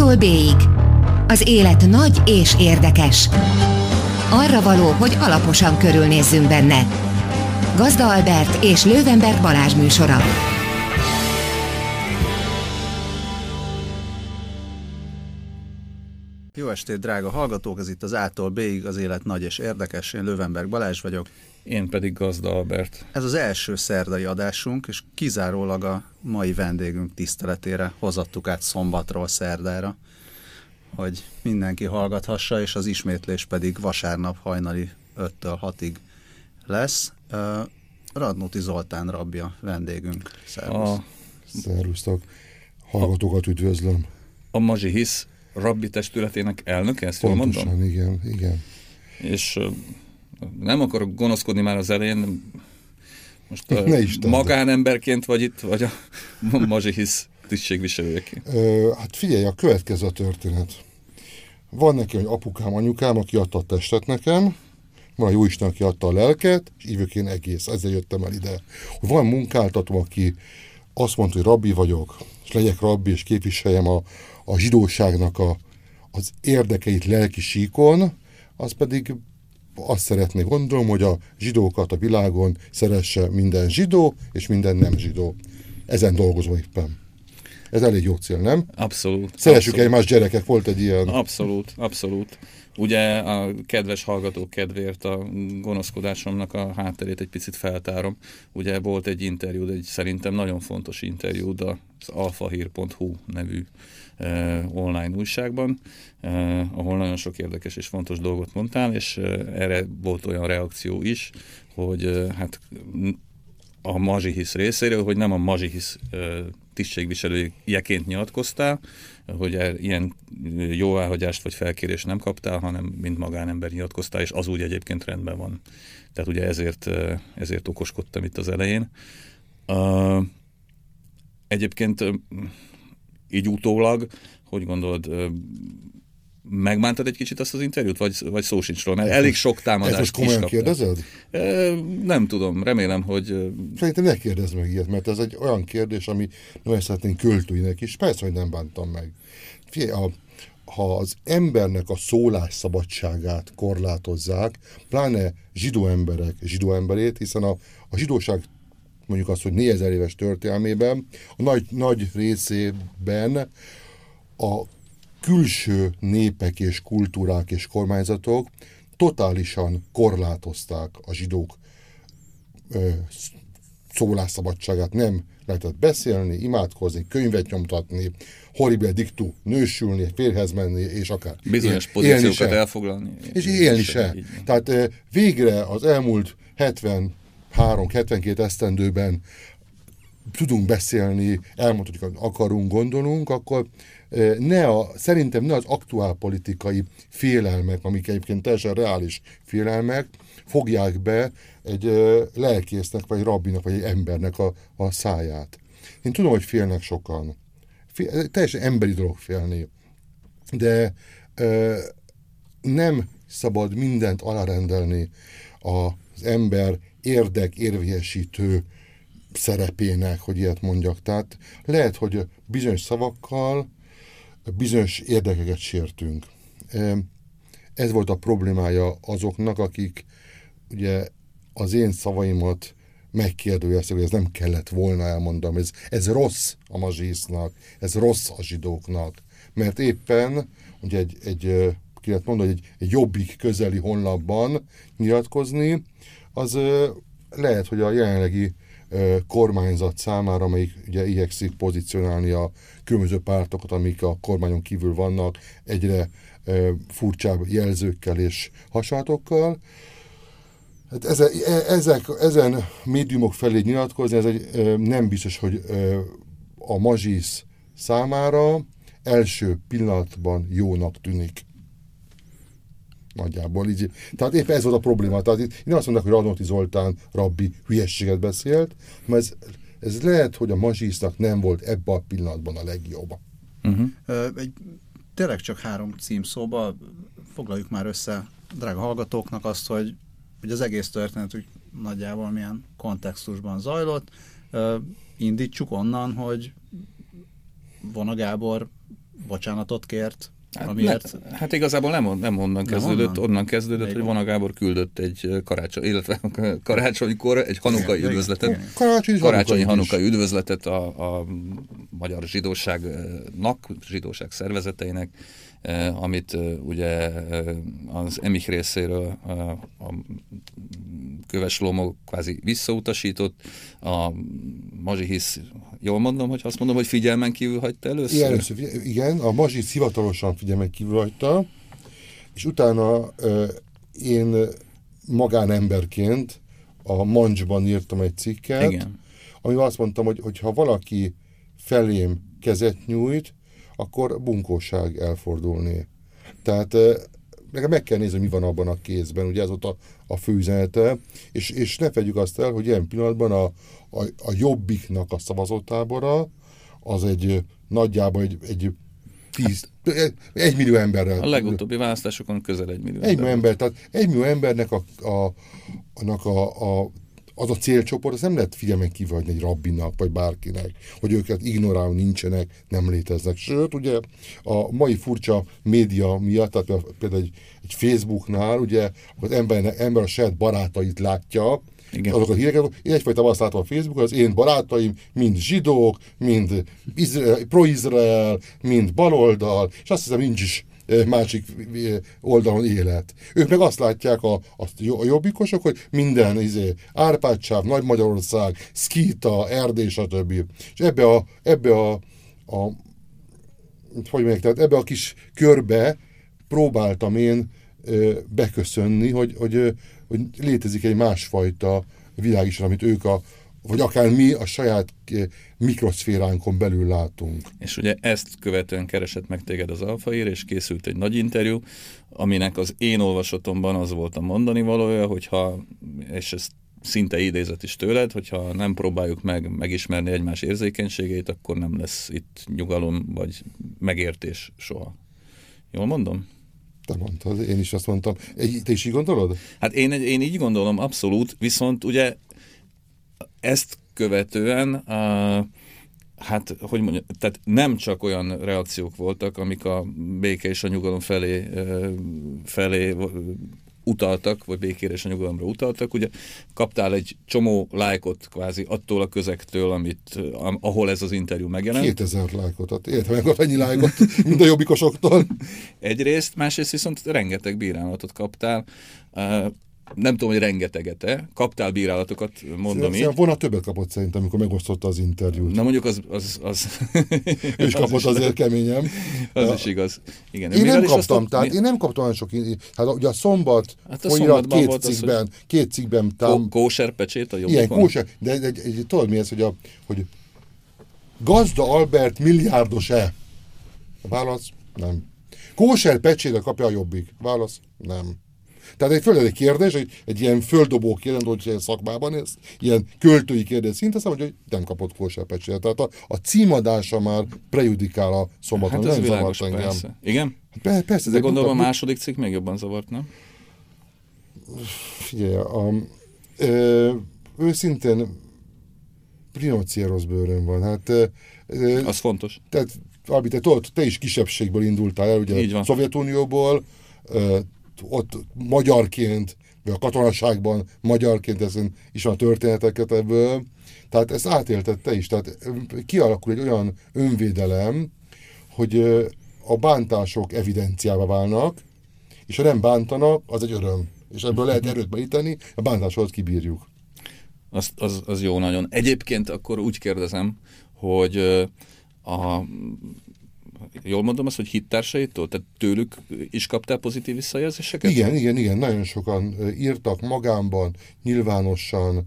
A-tól B-ig. Az élet nagy és érdekes. Arra való, hogy alaposan körülnézzünk benne. Gazda Albert és Lővenberg Balázs műsora. Jó estét, drága hallgatók! Ez itt az A-tól B-ig az élet nagy és érdekes. Én Lővenberg Balázs vagyok. Én pedig Gazda Albert. Ez az első szerdai adásunk, és kizárólag a mai vendégünk tiszteletére hozattuk át szombatról szerdára, hogy mindenki hallgathassa, és az ismétlés pedig vasárnap hajnali 5-től 6-ig lesz. Radnóti Zoltán rabja vendégünk. Szervusz. A... Szervusztok. Hallgatókat üdvözlöm. A Mazsi Hisz rabbi testületének elnöke, ezt Pontosan, jól mondom? igen, igen. És nem akarok gonoszkodni már az elején, most ne is magánemberként vagy itt, vagy a Mazsihisz tisztségviselőjeként? Hát figyelj, a következő a történet. Van neki egy apukám, anyukám, aki adta a testet nekem, van a Jóisten, aki adta a lelket, és ívők én egész, ezzel jöttem el ide. Hogy van munkáltató, aki azt mondta, hogy rabbi vagyok, és legyek rabbi, és képviseljem a, a zsidóságnak a, az érdekeit lelki síkon, az pedig azt szeretné gondolom, hogy a zsidókat a világon szeresse minden zsidó, és minden nem zsidó. Ezen dolgozom éppen. Ez elég jó cél, nem? Abszolút. Szeressük abszolút. egymás gyerekek, volt egy ilyen. Abszolút, abszolút. Ugye a kedves hallgatók kedvéért a gonoszkodásomnak a hátterét egy picit feltárom. Ugye volt egy interjú, egy szerintem nagyon fontos interjú az alfahír.hu nevű online újságban, eh, ahol nagyon sok érdekes és fontos dolgot mondtál, és eh, erre volt olyan reakció is, hogy eh, hát a Mazsihisz részéről, hogy nem a Mazsihisz tisztségviselőjeként nyilatkoztál, hogy er, ilyen jóváhagyást vagy felkérést nem kaptál, hanem mint magánember nyilatkoztál, és az úgy egyébként rendben van. Tehát ugye ezért, ezért okoskodtam itt az elején. Egyébként így utólag, hogy gondolod, megmántad egy kicsit azt az interjút, vagy, vagy szó sincs róla, mert elég sok támadást Ezt most komolyan kérdezed? E, nem tudom, remélem, hogy... Szerintem ne kérdezz meg ilyet, mert ez egy olyan kérdés, ami nagyon szeretnénk költőinek is. Persze, hogy nem bántam meg. Figyelj, a, ha az embernek a szólásszabadságát korlátozzák, pláne zsidó emberek zsidó emberét, hiszen a, a zsidóság mondjuk azt, hogy 4000 éves történelmében, a nagy, nagy részében a külső népek és kultúrák és kormányzatok totálisan korlátozták a zsidók ö, szólásszabadságát. Nem lehetett beszélni, imádkozni, könyvet nyomtatni, horrible diktu, nősülni, férhez menni, és akár Bizonyos él, pozíciókat elfoglalni. És élni se. Tehát végre az elmúlt 73-72 esztendőben tudunk beszélni, elmondhatjuk, hogy akarunk, gondolunk, akkor ne a, szerintem ne az aktuál politikai félelmek, amik egyébként teljesen reális félelmek, fogják be egy lelkésznek, vagy rabbinak, vagy egy embernek a, a száját. Én tudom, hogy félnek sokan. Fél, teljesen emberi dolog félni. De ö, nem szabad mindent alárendelni az ember érdek érvényesítő szerepének, hogy ilyet mondjak. Tehát lehet, hogy bizonyos szavakkal bizonyos érdekeket sértünk. Ez volt a problémája azoknak, akik ugye az én szavaimat megkérdőjelezték, hogy ez nem kellett volna elmondom, ez, ez rossz a mazsisznak, ez rossz a zsidóknak, mert éppen ugye egy, egy ki lehet mondani, egy, egy jobbik közeli honlapban nyilatkozni, az lehet, hogy a jelenlegi kormányzat számára, amelyik ugye igyekszik pozícionálni a különböző pártokat, amik a kormányon kívül vannak, egyre furcsább jelzőkkel és hasonlatokkal. Hát ezek, e, ezek, ezen médiumok felé nyilatkozni, ez egy, nem biztos, hogy a mazsisz számára első pillanatban jónak tűnik. Nagyjából így. Tehát éppen ez volt a probléma. Tehát itt, én azt mondom, hogy Radnóti Zoltán rabbi hülyességet beszélt, mert ez, ez lehet, hogy a mazsisznak nem volt ebben a pillanatban a legjobb. Uh-huh. Egy, tényleg csak három címszóba foglaljuk már össze drága hallgatóknak azt, hogy, hogy az egész történet hogy nagyjából milyen kontextusban zajlott. Indítsuk onnan, hogy Vona Gábor bocsánatot kért Hát, amiért? ne, hát igazából nem, nem onnan kezdődött, onnan, onnan kezdődött, Még hogy Vona Gábor küldött egy karácsony, illetve karácsonykor egy hanukai üdvözletet. Karácsony, karácsonyi hanukai üdvözletet a, a magyar zsidóságnak, zsidóság szervezeteinek, amit eh, ugye eh, az Emich részéről eh, a Köves Lomó kvázi visszautasított, a Mazsihisz, jól mondom, hogy azt mondom, hogy figyelmen kívül hagyta először? Igen, először, igen a Mazsihisz hivatalosan figyelmen kívül hagyta, és utána eh, én magánemberként a Mancsban írtam egy cikket, igen. amivel azt mondtam, hogy ha valaki felém kezet nyújt, akkor bunkóság elfordulni. Tehát nekem meg kell nézni, mi van abban a kézben, ugye ez ott a, a főüzenete, és, és ne fedjük azt el, hogy ilyen pillanatban a, a, a jobbiknak a szavazótábora az egy nagyjából egy, egy tíz, hát, egy millió emberrel. A legutóbbi választásokon közel egy millió egy ember. ember. Tehát egy millió embernek a, a, annak a, a az a célcsoport, az nem lehet figyelmen kívül egy rabbinak, vagy bárkinek, hogy őket ignorálni nincsenek, nem léteznek. Sőt, ugye a mai furcsa média miatt, tehát például egy, egy Facebooknál, ugye az ember, ember a saját barátait látja, igen. azok a híreket. Én egyfajta azt látom a Facebookon, az én barátaim mind zsidók, mind pro-izrael, mind baloldal, és azt hiszem nincs is másik oldalon élet. Ők meg azt látják a, a jobbikosok, hogy minden izé, Árpádsáv, Nagy Magyarország, Skita, Erdély, stb. És ebbe a, ebbe a, a hogy mondják, tehát ebbe a kis körbe próbáltam én beköszönni, hogy, hogy, hogy létezik egy másfajta világ is, amit ők a, vagy akár mi a saját eh, mikroszféránkon belül látunk. És ugye ezt követően keresett meg téged az Alfaír, és készült egy nagy interjú, aminek az én olvasatomban az volt a mondani valója, hogyha, és ezt szinte idézet is tőled, hogyha nem próbáljuk meg megismerni egymás érzékenységét, akkor nem lesz itt nyugalom vagy megértés soha. Jól mondom? Te mondtad, én is azt mondtam. Te is így gondolod? Hát én, én így gondolom, abszolút, viszont ugye ezt követően a, hát, hogy mondjam, tehát nem csak olyan reakciók voltak, amik a béke és a nyugalom felé, felé utaltak, vagy békére és a nyugalomra utaltak, ugye kaptál egy csomó lájkot kvázi attól a közektől, amit, ahol ez az interjú megjelent. 2000 lájkot, hát értem meg ennyi lájkot, mint a jobbikosoktól. Egyrészt, másrészt viszont rengeteg bírálatot kaptál nem tudom, hogy rengeteget-e, kaptál bírálatokat, mondom így. Volna többet kapott szerintem, amikor megosztotta az interjút. Na mondjuk az... az, az ő is kapott az azért keményem. Az ja. is igaz. Igen. Én nem kaptam, tehát mi? én nem kaptam olyan sok... Hát ugye a szombat hát a folyirat két cikkben, hogy... két cikkben... Tám... Kóser pecsét a jobbikon? Igen, kóser, de egy, egy, egy, tudod mi ez, hogy, a, hogy Gazda Albert milliárdos-e? Válasz, nem. Kóser pecsére kapja a jobbik. Válasz, nem. Tehát egy földedi kérdés, egy, egy ilyen földobó kérdés, hogy ilyen szakmában ez, ilyen költői kérdés szinte, hogy nem kapott kóserpecsét. Tehát a, a címadása már prejudikál a szombaton, hát nem zavart engem. Persze. Igen? Hát persze, de, gondolom a második cikk még jobban zavart, nem? Figyelj, a, ö, őszintén Prinócia rossz bőrön van. Hát, ö, az fontos. Tehát, amit te tudod, te is kisebbségből indultál el, ugye Szovjetunióból, ott magyarként, vagy a katonaságban magyarként, ezen is a történeteket ebből, tehát ezt átéltette is. Tehát kialakul egy olyan önvédelem, hogy a bántások evidenciába válnak, és ha nem bántanak, az egy öröm. És ebből lehet erőt beíteni, a bántásokat kibírjuk. Az, az, az jó nagyon. Egyébként akkor úgy kérdezem, hogy a jól mondom azt, hogy hittársaitól? Tehát tőlük is kaptál pozitív visszajelzéseket? Igen, igen, igen. Nagyon sokan írtak magámban, nyilvánosan.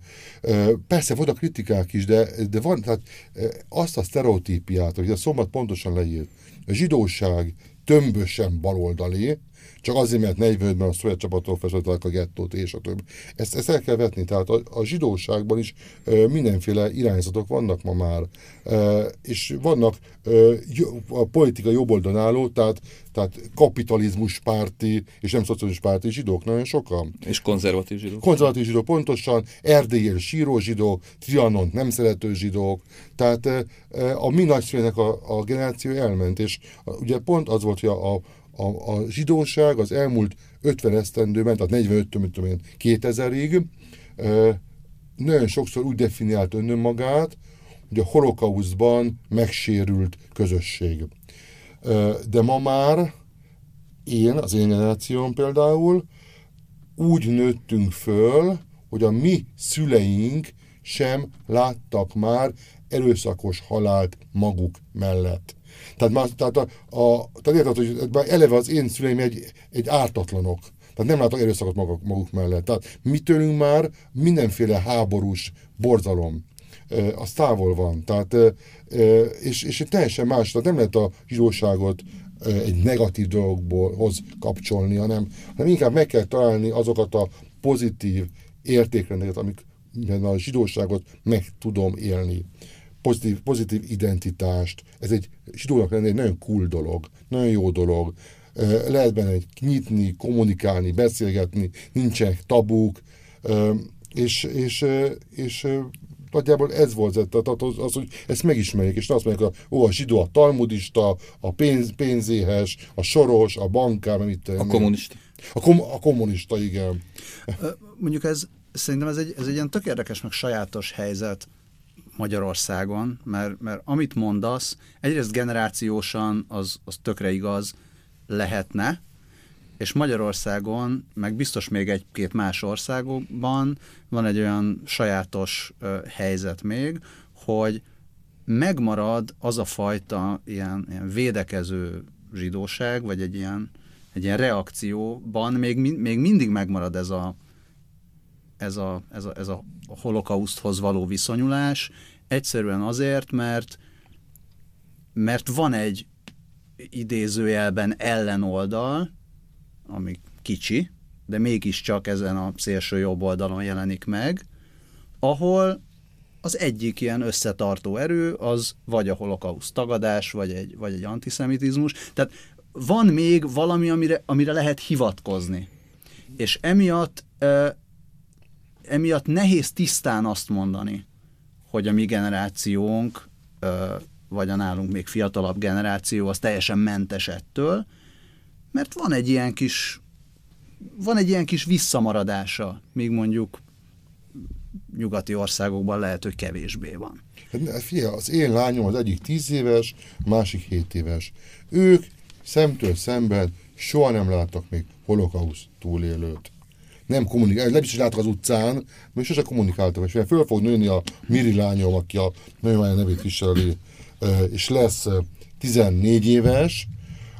Persze voltak kritikák is, de, de van, tehát azt a sztereotípiát, hogy a szombat pontosan leírt. A zsidóság tömbösen baloldali, csak azért, mert 45-ben a szovjet csapatok festettek a gettót, és a többi. Ezt, ezt el kell vetni, tehát a, a zsidóságban is ö, mindenféle irányzatok vannak ma már, ö, és vannak ö, a politika jobboldalon álló, tehát, tehát kapitalizmus párti, és nem szociális párti zsidók, nagyon sokan. És konzervatív zsidók. Konzervatív zsidók, pontosan, Erdélyen síró zsidók, Trianont nem szerető zsidók, tehát a mi nagyszülőnek a, a generáció elment, és ugye pont az volt, hogy a, a a, a zsidóság az elmúlt 50 esztendőben, tehát 45-től 2000-ig nagyon sokszor úgy definiált önmagát, hogy a holokauszban megsérült közösség. De ma már én, az én generációm például, úgy nőttünk föl, hogy a mi szüleink sem láttak már erőszakos halált maguk mellett. Tehát, már, tehát, a, a, tehát érted, hogy már eleve az én szüleim egy, egy ártatlanok. Tehát nem látok erőszakot maguk, maguk mellett. Tehát mi tőlünk már mindenféle háborús borzalom az távol van. Tehát, és, és teljesen más, tehát nem lehet a zsidóságot egy negatív dologból hoz kapcsolni, hanem, hanem inkább meg kell találni azokat a pozitív értékrendeket, amik a zsidóságot meg tudom élni pozitív, pozitív identitást. Ez egy zsidónak lenni egy nagyon cool dolog, nagyon jó dolog. Lehet benne egy nyitni, kommunikálni, beszélgetni, nincsenek tabuk, és, és, és nagyjából ez volt, tehát az, az, hogy ezt megismerjék, és azt mondják, ó, a zsidó a talmudista, a pénz, pénzéhes, a soros, a bankár, amit A kommunista. A, kom, a kommunista, igen. Mondjuk ez, szerintem ez egy, ez egy ilyen tök érdekes, meg sajátos helyzet, Magyarországon, mert, mert amit mondasz, egyrészt generációsan az, az tökre igaz lehetne, és Magyarországon, meg biztos még egy-két más országokban van egy olyan sajátos helyzet még, hogy megmarad az a fajta ilyen, ilyen védekező zsidóság, vagy egy ilyen, egy ilyen reakcióban még, még mindig megmarad ez a, ez a, ez a, ez a holokauszthoz való viszonyulás, egyszerűen azért, mert, mert van egy idézőjelben ellenoldal, ami kicsi, de mégiscsak ezen a szélső jobb oldalon jelenik meg, ahol az egyik ilyen összetartó erő az vagy a holokauszt tagadás, vagy egy, vagy egy antiszemitizmus. Tehát van még valami, amire, amire lehet hivatkozni. És emiatt emiatt nehéz tisztán azt mondani, hogy a mi generációnk, vagy a nálunk még fiatalabb generáció, az teljesen mentes ettől, mert van egy ilyen kis van egy ilyen kis visszamaradása, míg mondjuk nyugati országokban lehet, hogy kevésbé van. Hát, fia, az én lányom az egyik tíz éves, másik hét éves. Ők szemtől szemben soha nem láttak még holokauszt túlélőt nem kommunikál, nem is látok az utcán, mert sose kommunikáltam, és föl fog nőni a Miri lányom, aki a nagyomány nevét viseli, és lesz 14 éves,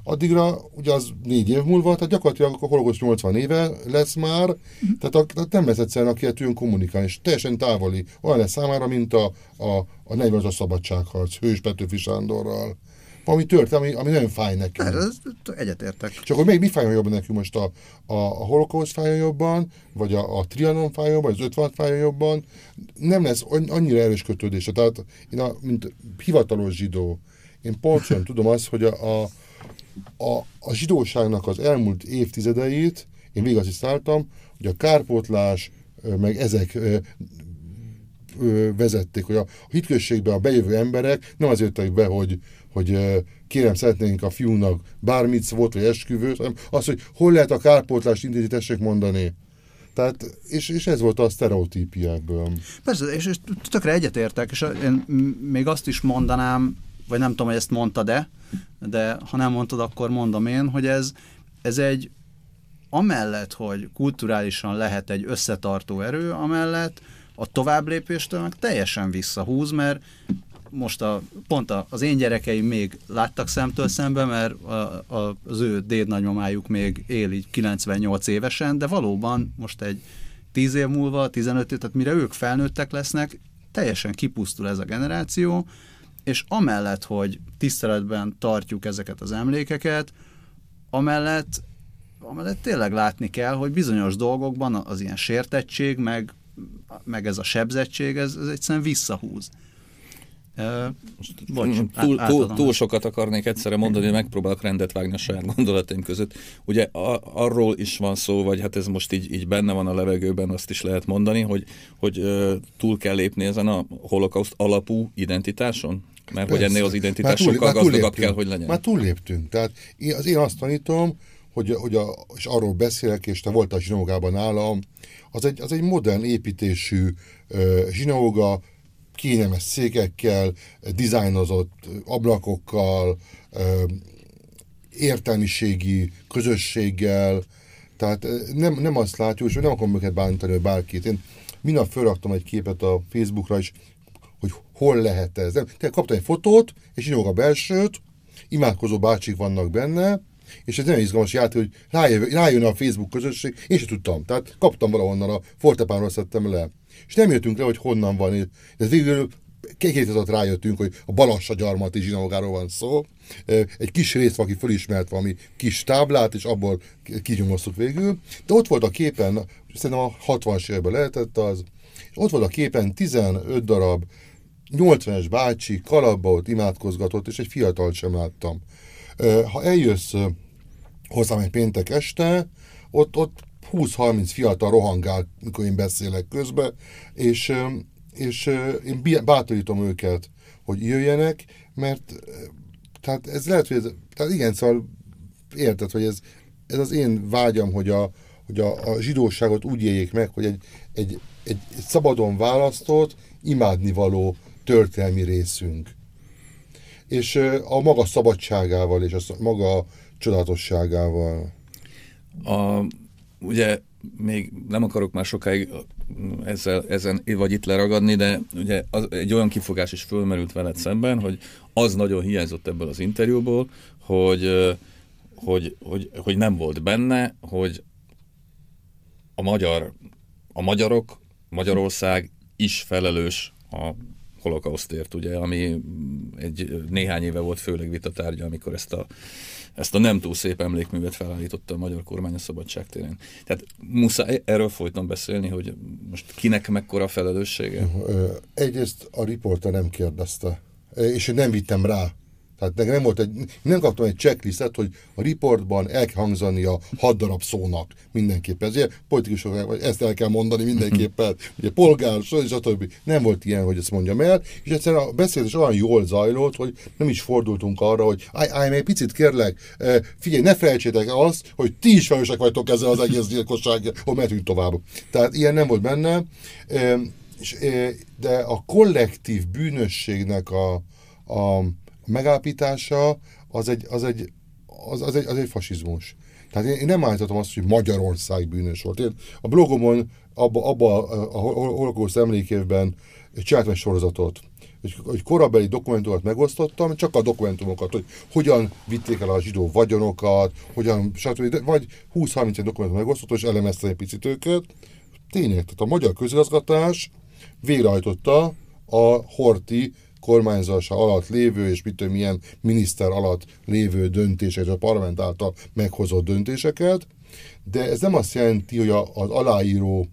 addigra ugye az négy év múlva, tehát gyakorlatilag akkor hologos 80 éve lesz már, tehát, a, tehát nem lesz egyszerűen, aki tudjon kommunikálni, és teljesen távoli, olyan lesz számára, mint a, a, a 40-as szabadságharc, Hős Petőfi Sándorral valami tört, ami, ami nagyon fáj nekünk. Egyetértek. Csak akkor még mi fájjon jobban nekünk most a, a, a holokauszt fájjon jobban, vagy a, a trianon fájjon vagy az 56 fájjon jobban. Nem lesz annyira erős kötődése. Tehát én, a, mint hivatalos zsidó, én pontosan tudom azt, hogy a, a, a, a zsidóságnak az elmúlt évtizedeit én végigasszisztáltam, hogy a kárpótlás, meg ezek vezették, hogy a hitközségbe a bejövő emberek nem azért jöttek be, hogy, hogy kérem, szeretnénk a fiúnak bármit volt, vagy esküvőt, hanem az, hogy hol lehet a kárpótlást intézni, tessék mondani. Tehát, és, és ez volt a sztereotípiákból. Persze, és, és tökre egyetértek, és én még azt is mondanám, vagy nem tudom, hogy ezt mondtad de, de ha nem mondtad, akkor mondom én, hogy ez, ez egy amellett, hogy kulturálisan lehet egy összetartó erő, amellett a továbblépéstől meg teljesen visszahúz, mert most a, pont a, az én gyerekeim még láttak szemtől szembe, mert a, a, az ő dédnagymamájuk még él így 98 évesen, de valóban most egy 10 év múlva, 15 év, tehát mire ők felnőttek lesznek, teljesen kipusztul ez a generáció, és amellett, hogy tiszteletben tartjuk ezeket az emlékeket, amellett amelyet tényleg látni kell, hogy bizonyos dolgokban az ilyen sértettség, meg, meg ez a sebzettség, ez, ez egyszerűen visszahúz. Bocs, túl, túl, túl sokat akarnék egyszerre mondani, hogy megpróbálok rendet vágni a saját gondolataim között. Ugye a, arról is van szó, vagy hát ez most így, így benne van a levegőben, azt is lehet mondani, hogy, hogy túl kell lépni ezen a holokauszt alapú identitáson? Mert Persze. hogy ennél az identitás túl, sokkal gazdagabb kell, hogy legyen. Már túlléptünk. Tehát én, az én azt tanítom, hogy, hogy a, és arról beszélek, és te voltál zsinagógában nálam, az egy, az egy modern építésű uh, zsinagóga, kényelmes székekkel, dizájnozott ablakokkal, értelmiségi közösséggel, tehát nem, nem azt látjuk, és nem akarom őket bántani, hogy bárkit. Én minap felraktam egy képet a Facebookra is, hogy hol lehet ez. Nem, te kaptam egy fotót, és így a belsőt, imádkozó bácsik vannak benne, és ez nem izgalmas játék, hogy rájön, rájön a Facebook közösség, én tudtam. Tehát kaptam valahonnan, a fortepánról szedtem le. És nem jöttünk le, hogy honnan van. De végül két rájöttünk, hogy a Balassa gyarmati zsinagógáról van szó. Egy kis rész, aki fölismert valami kis táblát, és abból kinyomoztuk végül. De ott volt a képen, szerintem a 60-as években lehetett az, ott volt a képen 15 darab 80-es bácsi kalapba ott imádkozgatott, és egy fiatal sem láttam. Ha eljössz hozzám egy péntek este, ott, ott 20-30 fiatal rohangál, mikor én beszélek közben, és, és én bátorítom őket, hogy jöjjenek, mert tehát ez lehet, hogy ez, tehát igen, szóval érted, hogy ez, ez az én vágyam, hogy a, hogy a, a zsidóságot úgy éljék meg, hogy egy, egy, egy, egy szabadon választott, imádnivaló történelmi részünk. És a maga szabadságával és a maga csodálatosságával. A ugye még nem akarok már sokáig ezzel, ezen vagy itt leragadni, de ugye az, egy olyan kifogás is fölmerült veled szemben, hogy az nagyon hiányzott ebből az interjúból, hogy, hogy, hogy, hogy nem volt benne, hogy a magyar, a magyarok, Magyarország is felelős a holokausztért, ugye, ami egy néhány éve volt főleg vitatárgya, amikor ezt a ezt a nem túl szép emlékművet felállította a magyar kormány a szabadságtéren. Tehát muszáj erről folyton beszélni, hogy most kinek mekkora felelőssége? Egyrészt a riporta nem kérdezte, és én nem vittem rá tehát nekem nem volt egy, nem kaptam egy checklistet, hogy a riportban el kell hangzani a hat darab szónak mindenképpen. Ezért politikusok, ezt el kell mondani mindenképpen, ugye polgár, és a többi. Nem volt ilyen, hogy ezt mondjam el, és egyszerűen a beszélés olyan jól zajlott, hogy nem is fordultunk arra, hogy állj, állj még picit kérlek, figyelj, ne felejtsétek azt, hogy ti is felelősek vagytok ezzel az egész gyilkosság, hogy mehetünk tovább. Tehát ilyen nem volt benne, de a kollektív bűnösségnek a, a megállapítása az egy, az egy, az, az egy, az egy fasizmus. Tehát én, én nem állítottam azt, hogy Magyarország bűnös volt. Én a blogomon, abba, abba a holokauszt emlékévben csináltam egy sorozatot, hogy, hogy korabeli dokumentumokat megosztottam, csak a dokumentumokat, hogy hogyan vitték el a zsidó vagyonokat, hogyan, stb. Vagy 20-30 dokumentumot megosztottam, és elemeztem egy picit őket. Tényleg, tehát a magyar közigazgatás végrehajtotta a Horti kormányzása alatt lévő, és mit tudom, milyen miniszter alatt lévő döntéseket, a parlament által meghozott döntéseket, de ez nem azt jelenti, hogy az aláíró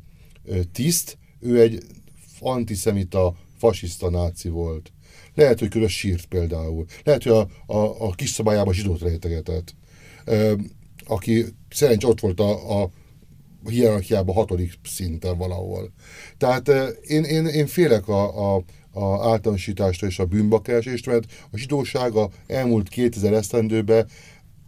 tiszt, ő egy antiszemita, fasiszta náci volt. Lehet, hogy közös sírt például. Lehet, hogy a, a, a kis szabályában zsidót rejtegetett. Aki szerencs ott volt a, a hierarchiában hatodik szinten valahol. Tehát én, én, én félek a, a a általánosítást és a bűnbakeresést, mert a zsidóság a elmúlt 2000 esztendőben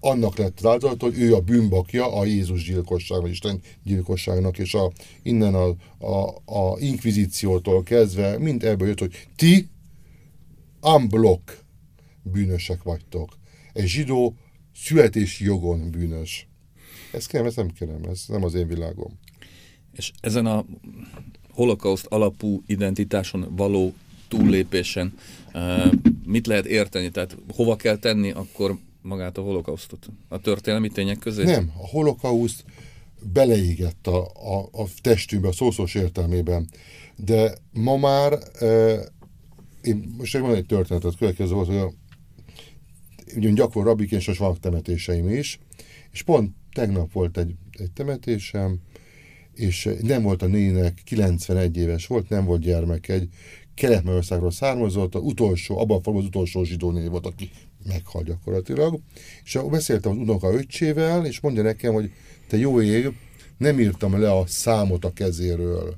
annak lett az hogy ő a bűnbakja a Jézus gyilkosság, vagy Isten gyilkosságnak, és a, innen a, a, a inkvizíciótól kezdve mind ebből jött, hogy ti unblock bűnösek vagytok. Egy zsidó születési jogon bűnös. Ez kérem, ez nem kérem, ez nem az én világom. És ezen a holokauszt alapú identitáson való túllépésen mit lehet érteni? Tehát hova kell tenni akkor magát a holokausztot? A történelmi tények közé? Nem, a holokauszt beleégett a, a, a testünkbe, a szószós értelmében. De ma már, e, én most van egy történetet, következő volt, hogy a, ugyan gyakor rabiként, és vannak temetéseim is, és pont tegnap volt egy, egy temetésem, és nem volt a nének, 91 éves volt, nem volt gyermek, egy kelet származott, az utolsó, abban a az utolsó zsidó név volt, aki meghal gyakorlatilag. És beszéltem az unoka öccsével, és mondja nekem, hogy te jó ég, nem írtam le a számot a kezéről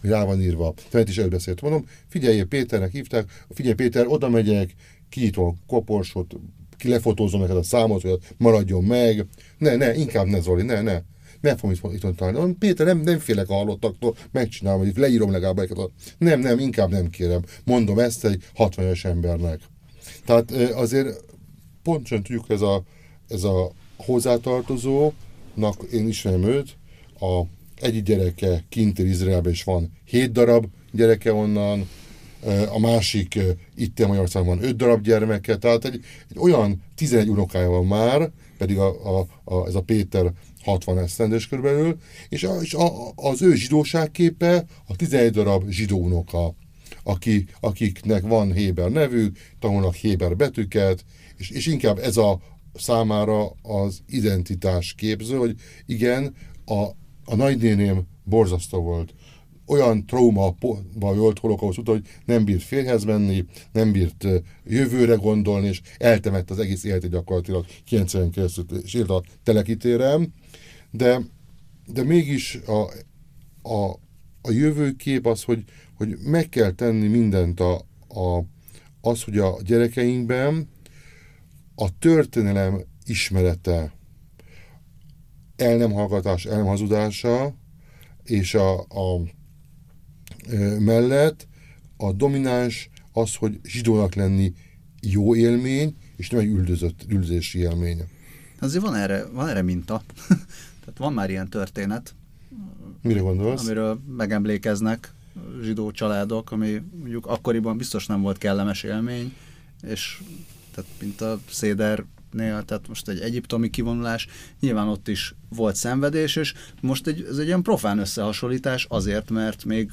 hogy rá van írva. Tehát is elbeszélt. Mondom, figyelj, Péternek hívták, figyelj Péter, oda megyek, kinyitom a koporsot, ki lefotózom neked a számot, hogy maradjon meg. Ne, ne, inkább ne, Zoli, ne, ne. Itt, itt találni. Péter, nem, nem félek a hallottaktól, megcsinálom, hogy leírom legalább egyet. Nem, nem, inkább nem kérem. Mondom ezt egy 60 es embernek. Tehát azért pontosan tudjuk, ez a, ez a hozzátartozónak, én ismerem őt, a egyik gyereke kint Izraelben is van hét darab gyereke onnan, a másik itt Magyarországon van öt darab gyermeke, tehát egy, egy olyan 11 unokája van már, pedig a, a, a, ez a Péter 60 esztendős körülbelül, és, a, és a, az ő zsidóságképe a 11 darab zsidó unoka, aki, akiknek van Héber nevük, tanulnak Héber betűket, és, és inkább ez a számára az identitás képző, hogy igen, a, a nagynéném borzasztó volt. Olyan trauma volt holokauszt után, hogy nem bírt férhez menni, nem bírt jövőre gondolni, és eltemett az egész életét gyakorlatilag 90 keresztül, és élt a telekitérem, de, de mégis a, a, a jövőkép az, hogy, hogy meg kell tenni mindent a, a, az, hogy a gyerekeinkben a történelem ismerete, el nem hallgatás, el nem hazudása, és a, a mellett a domináns az, hogy zsidónak lenni jó élmény, és nem egy üldözött, üldözési élmény. Azért van erre, van erre minta. Tehát van már ilyen történet. Mire gondolsz? Amiről megemlékeznek zsidó családok, ami mondjuk akkoriban biztos nem volt kellemes élmény, és tehát mint a Széder nél, tehát most egy egyiptomi kivonulás, nyilván ott is volt szenvedés, és most egy, ez egy ilyen profán összehasonlítás azért, mert még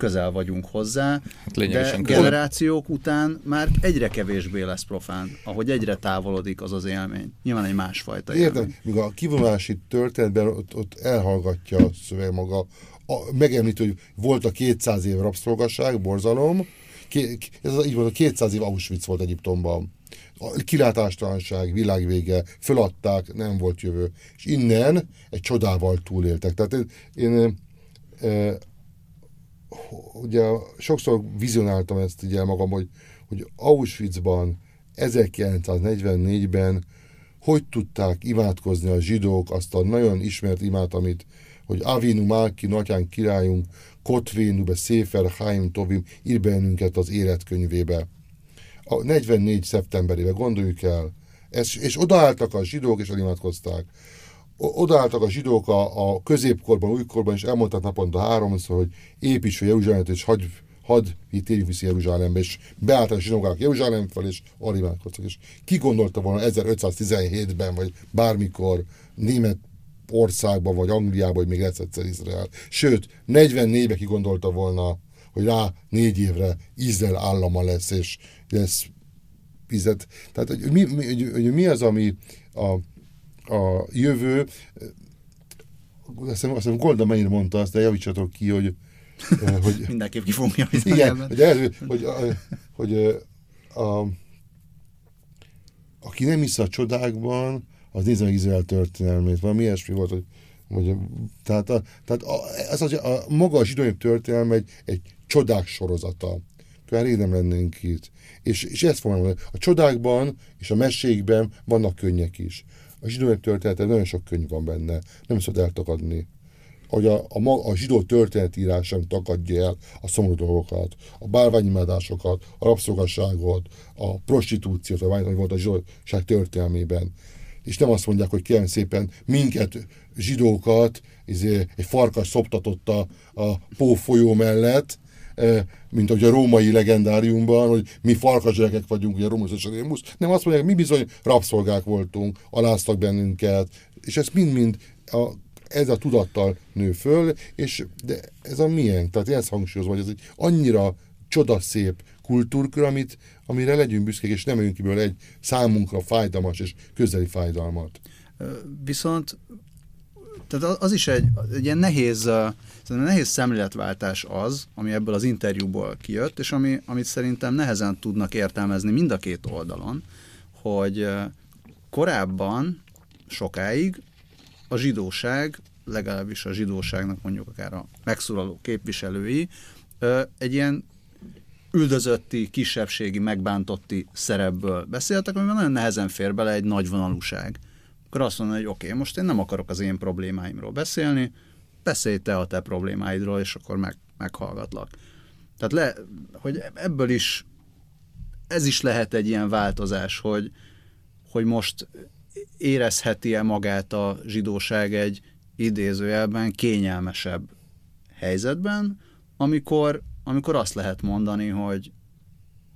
közel vagyunk hozzá, hát de közel. generációk után már egyre kevésbé lesz profán, ahogy egyre távolodik az az élmény. Nyilván egy másfajta élmény. Értem, míg a kivonulási történetben ott, ott elhallgatja a szöveg maga, a, megemlít, hogy volt a 200 év rabszolgasság, borzalom, ez így volt, a 200 év Auschwitz volt Egyiptomban a kilátástalanság, világvége, föladták, nem volt jövő. És innen egy csodával túléltek. Tehát én, én e, ugye sokszor vizionáltam ezt ugye magam, hogy, hogy Auschwitzban 1944-ben hogy tudták imádkozni a zsidók azt a nagyon ismert imát, amit, hogy Avinu Málki, Natyán királyunk, Kotvénu be Széfer Haim Tovim ír bennünket az életkönyvébe a 44 szeptemberében, gondoljuk el, ez, és odaálltak a zsidók, és elimádkozták. Odaálltak a zsidók a, a középkorban, újkorban, és elmondták naponta háromszor, hogy építs a Jeruzsálemet, és hadd had, térjünk vissza Jeruzsálembe, és beálltak a zsidók Jeruzsálem fel, és alimádkoztak. És ki gondolta volna 1517-ben, vagy bármikor német országban, vagy Angliában, hogy még lesz egyszer Izrael. Sőt, 44-ben ki gondolta volna, hogy rá négy évre Izrael állama lesz, és lesz vizet. Tehát, hogy mi, mi, hogy mi az, ami a, a jövő, azt hiszem, Golda Meir mondta azt, de javítsatok ki, hogy hogy mindenképp ki fogom Igen, hogy, el, hogy, hogy, hogy a, aki nem hisz a csodákban, az nézze meg Izrael történelmét. Valami ilyesmi volt, hogy, hogy tehát, a, tehát a, ez az, a, maga a zsidói történelme egy, egy csodák sorozata. Már rég nem lennénk itt. És, és ezt fogom mondani. A csodákban és a mesékben vannak könnyek is. A zsidó története nagyon sok könyv van benne. Nem szabad eltakadni. Hogy a, a, a zsidó történetírás sem takadja el a szomorú dolgokat, a bálványimádásokat, a rabszolgasságot, a prostitúciót, ami volt a zsidóság történelmében. És nem azt mondják, hogy kérem szépen minket, zsidókat, izé, egy farkas szoptatott a, a Pó folyó mellett, mint ahogy a római legendáriumban, hogy mi farkasgyerekek vagyunk, ugye Romus és Rémus, nem azt mondják, mi bizony rabszolgák voltunk, aláztak bennünket, és ez mind-mind a, ez a tudattal nő föl, és de ez a milyen, tehát ezt hangsúlyozom, hogy ez egy annyira csodaszép kultúrkör, amit, amire legyünk büszkék, és nem öljünk kiből egy számunkra fájdalmas és közeli fájdalmat. Viszont tehát az is egy, egy ilyen nehéz, nehéz szemléletváltás az, ami ebből az interjúból kijött, és ami, amit szerintem nehezen tudnak értelmezni mind a két oldalon, hogy korábban sokáig a zsidóság, legalábbis a zsidóságnak mondjuk akár a megszólaló képviselői, egy ilyen üldözötti, kisebbségi, megbántotti szerepből beszéltek, amiben nagyon nehezen fér bele egy nagy vonalúság. Akkor azt mondani, hogy oké, okay, most én nem akarok az én problémáimról beszélni, beszélj te a te problémáidról, és akkor meg, meghallgatlak. Tehát le, hogy ebből is, ez is lehet egy ilyen változás, hogy, hogy most érezheti-e magát a zsidóság egy idézőjelben kényelmesebb helyzetben, amikor, amikor azt lehet mondani, hogy,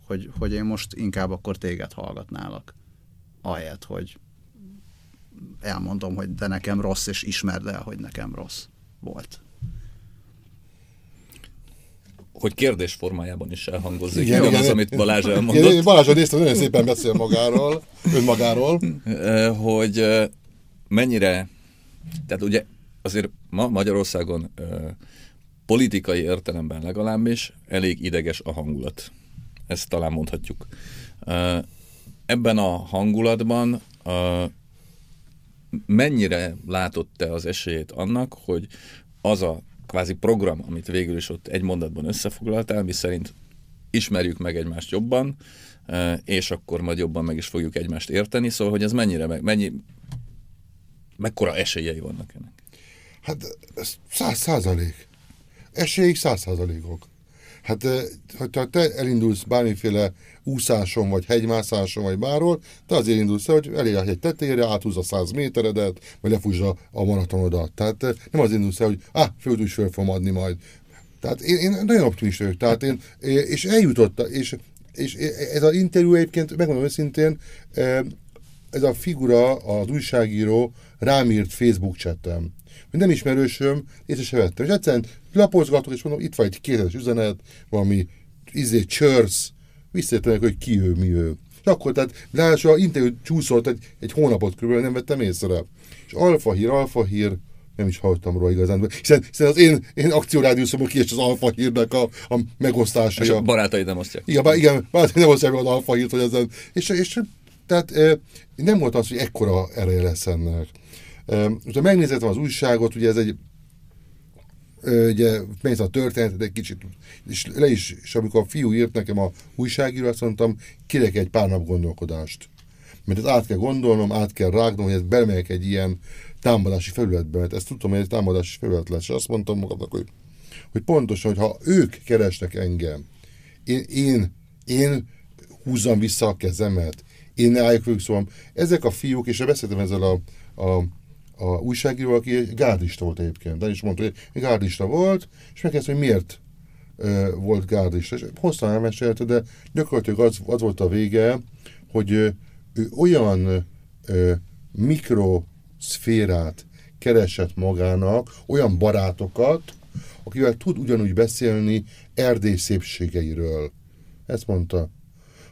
hogy, hogy én most inkább akkor téged hallgatnálak, ahelyett, hogy elmondom, hogy de nekem rossz, és ismerd el, hogy nekem rossz volt hogy kérdés formájában is elhangozik. Igen, igen, az, amit Balázs elmondott. Igen, Balázs néztem, nagyon szépen beszél magáról, önmagáról. Hogy mennyire, tehát ugye azért ma Magyarországon politikai értelemben legalábbis elég ideges a hangulat. Ezt talán mondhatjuk. Ebben a hangulatban mennyire látott te az esélyét annak, hogy az a kvázi program, amit végül is ott egy mondatban összefoglaltál, mi szerint ismerjük meg egymást jobban, és akkor majd jobban meg is fogjuk egymást érteni, szóval, hogy ez mennyire, meg, mennyi, mekkora esélyei vannak ennek? Hát száz százalék. Esélyik száz százalékok. Hát, hogyha te elindulsz bármiféle úszáson, vagy hegymászáson, vagy bárhol, te azért indulsz hogy elég a hegy tetejére, áthúz a száz méteredet, vagy lefúzza a maratonodat. Tehát nem az indulsz el, hogy ah, föld is föl fogom adni majd. Tehát én, én nagyon optimista vagyok. Tehát én, és eljutott, és, és ez az interjú egyébként, megmondom őszintén, ez a figura, az újságíró rám írt Facebook chatem nem ismerősöm, észre se vettem. És egyszerűen lapozgatok, és mondom, itt van egy kétes üzenet, valami izé, csörsz, visszajöttem hogy ki ő, mi ő. És akkor, tehát ráadásul a interjú csúszolt egy, egy hónapot körülbelül, nem vettem észre. És alfa hír, alfa hír, nem is hallottam róla igazán, hiszen, hiszen az én, én akciórádiuszomon ki az alfa hírnek a, a megosztása. És a barátaid nem osztják. Igen, bár, igen barátaid nem osztják az alfa hírt, hogy ezen. És, és tehát nem volt az, hogy ekkora ereje lesz ennek. Most ha megnézem az újságot, ugye ez egy ugye mész a történetet egy kicsit, és le is, és amikor a fiú írt nekem a újságíró, azt mondtam, kérek egy pár nap gondolkodást. Mert ezt át kell gondolnom, át kell rágnom, hogy ez belemegyek egy ilyen támadási felületbe, mert ezt tudtam, hogy egy támadási felület lesz. És azt mondtam magamnak, hogy, hogy pontosan, hogy ha ők keresnek engem, én, én, én húzzam vissza a kezemet, én ne álljak velük, szóval ezek a fiúk, és beszéltem ezzel a, a a újságíró, aki egy gárdista volt egyébként. De is mondta, hogy gárdista volt, és megkérdezte, hogy miért ö, volt gárdista. És hosszan elmesélte, de gyakorlatilag az, az volt a vége, hogy ő olyan ö, mikroszférát keresett magának, olyan barátokat, akivel tud ugyanúgy beszélni Erdély szépségeiről. Ezt mondta.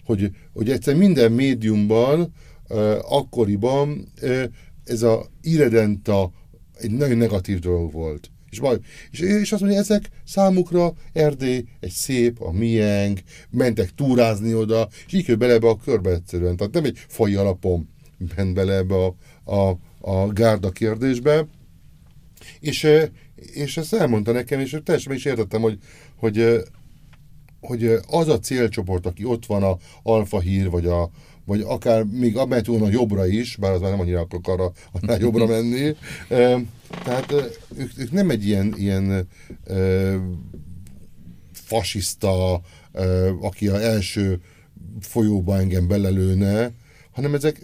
Hogy, hogy egyszer minden médiumban, uh, akkoriban uh, ez a irredenta egy nagyon negatív dolog volt. És, baj, és, és azt mondja, ezek számukra Erdély egy szép, a miénk, mentek túrázni oda, és így bele ebbe a körbe egyszerűen. Tehát nem egy fai alapon ment bele ebbe a, a, a gárda kérdésbe. És, és ezt elmondta nekem, és teljesen is értettem, hogy, hogy, hogy az a célcsoport, aki ott van a alfa hír, vagy a, vagy akár még abban a jobbra is, bár az már nem annyira akarok arra annál jobbra menni. Tehát ők, ők nem egy ilyen, ilyen fasiszta, aki az első folyóba engem belelőne, hanem ezek,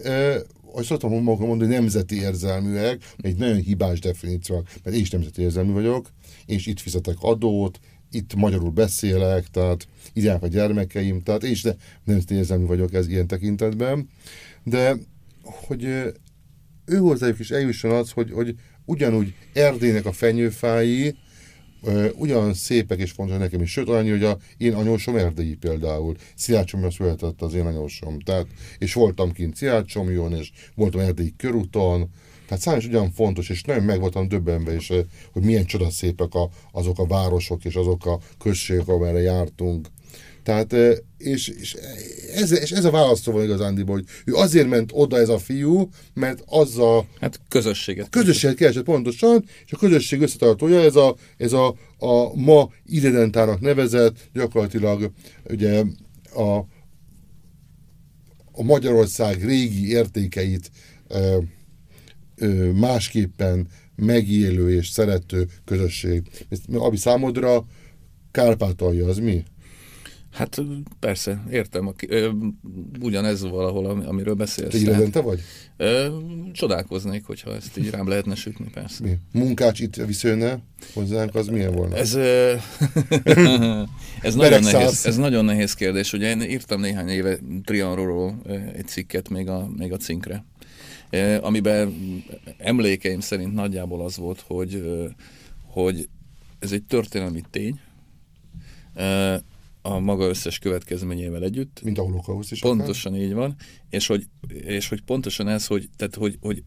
ahogy szoktam magam mondani, nemzeti érzelműek, egy nagyon hibás definíció, mert én is nemzeti érzelmű vagyok, én is itt fizetek adót, itt magyarul beszélek, tehát írják a gyermekeim, tehát én is de nem érzelmű vagyok ez ilyen tekintetben, de hogy ő hozzájuk is eljusson az, hogy, hogy ugyanúgy Erdélynek a fenyőfái, ugyan szépek és fontos nekem is, sőt olyan, hogy a én anyósom erdélyi például. Szilácsomra született az én anyósom. Tehát, és voltam kint Szilácsomjon, és voltam erdélyi körúton, Tehát számos ugyan fontos, és nagyon meg voltam döbbenve is, hogy milyen csodaszépek a, azok a városok és azok a községek, amerre jártunk. Tehát, és, és, ez, és ez a választó van igazándiból, hogy ő azért ment oda ez a fiú, mert azzal... Hát közösséget. Közösséget keresett pontosan, és a közösség összetartója ez a, ez a, a ma idedentának nevezett, gyakorlatilag ugye a, a Magyarország régi értékeit ö, másképpen megélő és szerető közösség. Ami számodra Kárpátalja, az mi? Hát persze, értem. A, ö, ugyanez valahol, amiről beszélsz. Te te vagy? Ö, csodálkoznék, hogyha ezt így rám lehetne sütni, persze. Mi? Munkács itt visszajönne hozzánk, az milyen volna? Ez, ö, ez, nagyon nehéz, ez nagyon nehéz kérdés. Ugye én írtam néhány éve Trianról egy cikket még a, még a cinkre, amiben emlékeim szerint nagyjából az volt, hogy, hogy ez egy történelmi tény, a maga összes következményével együtt. Mint a holokauszt is. Pontosan akár? így van, és hogy, és hogy pontosan ez, hogy, tehát hogy, hogy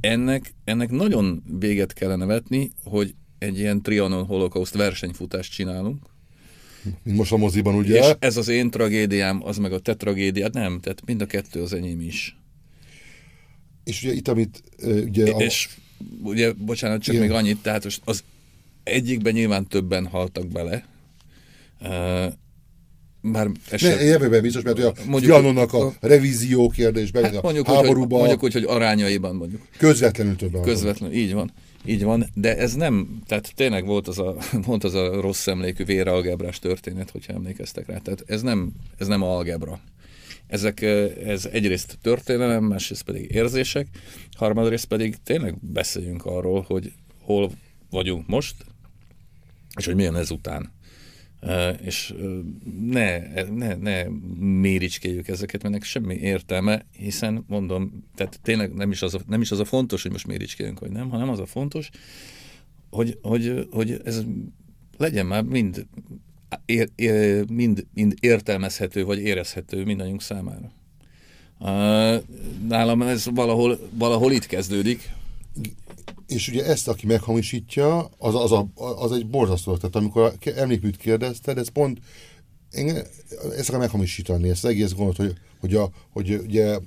ennek, ennek nagyon véget kellene vetni, hogy egy ilyen Trianon holokauszt versenyfutást csinálunk. Mint most a moziban, ugye? És ez az én tragédiám, az meg a te tragédiád, nem, tehát mind a kettő az enyém is. És ugye itt, amit ugye... A... És ugye, bocsánat, csak Igen. még annyit, tehát az egyikben nyilván többen haltak bele, már eset... Ne, jövőben biztos, mert a mondjuk, Trianonnak a, a revízió kérdésben, hát mondjuk, háborúban... Úgy, mondjuk úgy, hogy arányaiban mondjuk. Közvetlenül többen. Közvetlenül, így van. Így van, de ez nem, tehát tényleg volt az a, volt az a rossz emlékű véralgebrás történet, hogyha emlékeztek rá. Tehát ez nem, ez nem algebra. Ezek, ez egyrészt történelem, másrészt pedig érzések, harmadrészt pedig tényleg beszéljünk arról, hogy hol vagyunk most, és hogy milyen ezután. És ne, ne, ne méricskéljük ezeket, mert semmi értelme, hiszen mondom, tehát tényleg nem is az a, nem is az a fontos, hogy most méricskéljünk, vagy nem, hanem az a fontos, hogy, hogy, hogy ez legyen már mind, ér, ér, mind, mind értelmezhető, vagy érezhető mindannyiunk számára. Nálam ez valahol, valahol itt kezdődik, és ugye ezt, aki meghamisítja, az, az, a, az egy borzasztó. Tehát amikor emlékműt kérdezted, ez pont én ezt akar meghamisítani, ezt az egész gondot, hogy, hogy, a, hogy ugye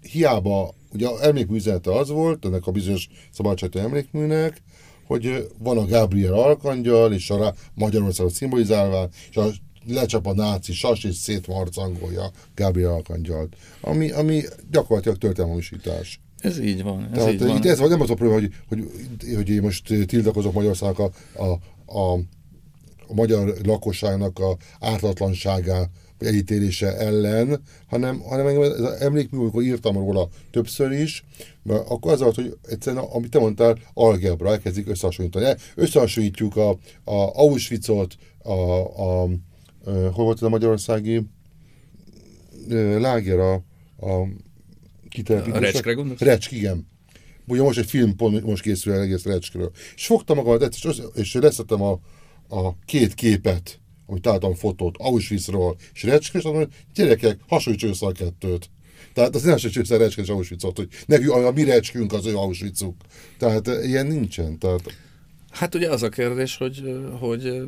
hiába, ugye emlékmű az volt, ennek a bizonyos szabadságtó emlékműnek, hogy van a Gabriel Arkangyal, és a Magyarországot szimbolizálva, és a lecsap a náci sas, és szétmarcangolja Gabriel Arkangyalt, ami, ami gyakorlatilag történelmamisítás. Ez így van. Ez Tehát így van. Itt ez vagy nem az a probléma, hogy, hogy, hogy én most tiltakozok Magyarországnak a, a, a, a magyar lakosságnak a ártatlanságá elítélése ellen, hanem, hanem engem ez az emlékmű, amikor írtam róla többször is, mert akkor az volt, hogy egyszerűen, amit te mondtál, algebra, elkezdik összehasonlítani. Összehasonlítjuk a, a Auschwitzot, a, a, a, hol volt ez a magyarországi láger, a, a kitelepítés. A Recskre gondolsz? Recsk, igen. Ugye most egy film pont most készül el egész Recskről. És fogtam magamat, és, és leszettem a, a két képet, amit találtam fotót Auschwitzról és Recskről, és mondom, hogy gyerekek, hasonlítsuk össze a kettőt. Tehát az nem hasonlítsuk össze Recskről és Auschwitzot, hogy nekünk a, mi Recskünk az ő Auschwitzuk. Tehát eh, ilyen nincsen. Tehát... Hát ugye az a kérdés, hogy, hogy